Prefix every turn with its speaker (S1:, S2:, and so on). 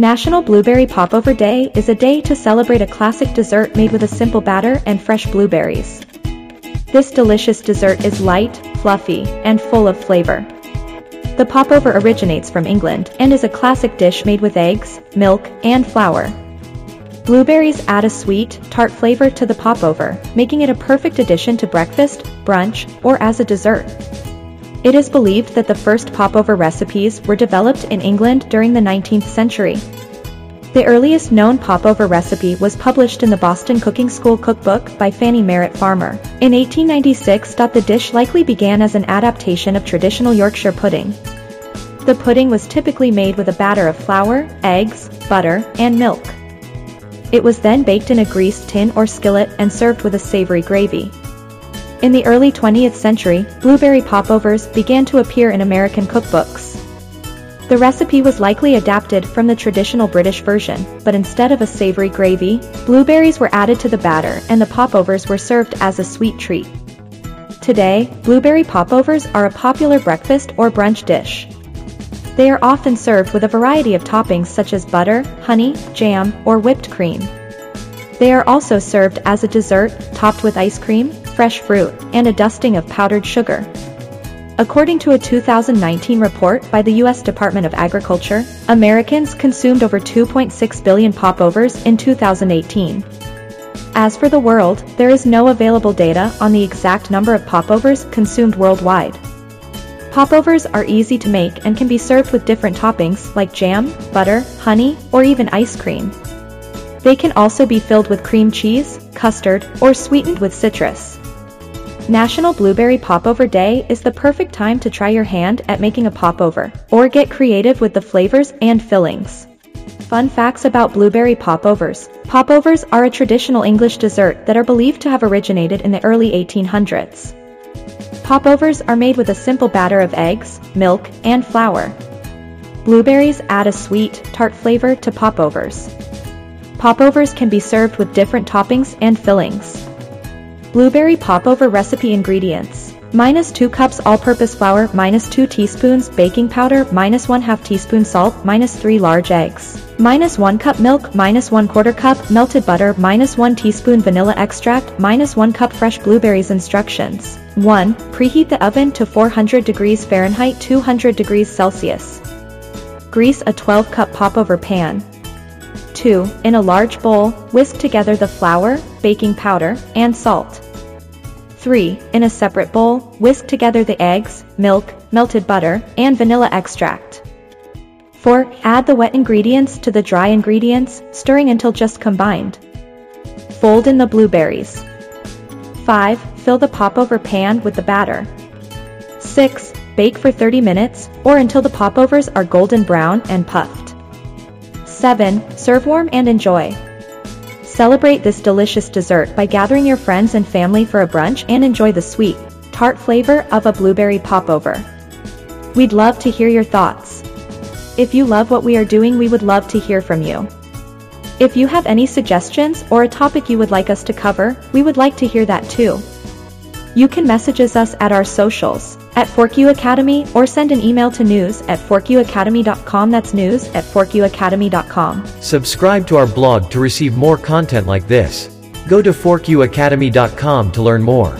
S1: National Blueberry Popover Day is a day to celebrate a classic dessert made with a simple batter and fresh blueberries. This delicious dessert is light, fluffy, and full of flavor. The popover originates from England and is a classic dish made with eggs, milk, and flour. Blueberries add a sweet, tart flavor to the popover, making it a perfect addition to breakfast, brunch, or as a dessert. It is believed that the first popover recipes were developed in England during the 19th century. The earliest known popover recipe was published in the Boston Cooking School Cookbook by Fanny Merritt Farmer. In 1896, the dish likely began as an adaptation of traditional Yorkshire pudding. The pudding was typically made with a batter of flour, eggs, butter, and milk. It was then baked in a greased tin or skillet and served with a savory gravy. In the early 20th century, blueberry popovers began to appear in American cookbooks. The recipe was likely adapted from the traditional British version, but instead of a savory gravy, blueberries were added to the batter and the popovers were served as a sweet treat. Today, blueberry popovers are a popular breakfast or brunch dish. They are often served with a variety of toppings such as butter, honey, jam, or whipped cream. They are also served as a dessert, topped with ice cream, fresh fruit, and a dusting of powdered sugar. According to a 2019 report by the U.S. Department of Agriculture, Americans consumed over 2.6 billion popovers in 2018. As for the world, there is no available data on the exact number of popovers consumed worldwide. Popovers are easy to make and can be served with different toppings like jam, butter, honey, or even ice cream. They can also be filled with cream cheese, custard, or sweetened with citrus. National Blueberry Popover Day is the perfect time to try your hand at making a popover, or get creative with the flavors and fillings. Fun facts about blueberry popovers. Popovers are a traditional English dessert that are believed to have originated in the early 1800s. Popovers are made with a simple batter of eggs, milk, and flour. Blueberries add a sweet, tart flavor to popovers. Popovers can be served with different toppings and fillings. Blueberry popover recipe ingredients. Minus 2 cups all-purpose flour, minus 2 teaspoons baking powder, minus 1 half teaspoon salt, minus 3 large eggs. Minus 1 cup milk, minus 1 quarter cup melted butter, minus 1 teaspoon vanilla extract, minus 1 cup fresh blueberries instructions. 1. Preheat the oven to 400 degrees Fahrenheit 200 degrees Celsius. Grease a 12 cup popover pan. 2. In a large bowl, whisk together the flour, baking powder, and salt. 3. In a separate bowl, whisk together the eggs, milk, melted butter, and vanilla extract. 4. Add the wet ingredients to the dry ingredients, stirring until just combined. Fold in the blueberries. 5. Fill the popover pan with the batter. 6. Bake for 30 minutes, or until the popovers are golden brown and puffed. 7. Serve warm and enjoy. Celebrate this delicious dessert by gathering your friends and family for a brunch and enjoy the sweet, tart flavor of a blueberry popover. We'd love to hear your thoughts. If you love what we are doing we would love to hear from you. If you have any suggestions or a topic you would like us to cover, we would like to hear that too. You can message us at our socials, at ForkU Academy, or send an email to news at forkuacademy.com. That's news at forkuacademy.com.
S2: Subscribe to our blog to receive more content like this. Go to forkuacademy.com to learn more.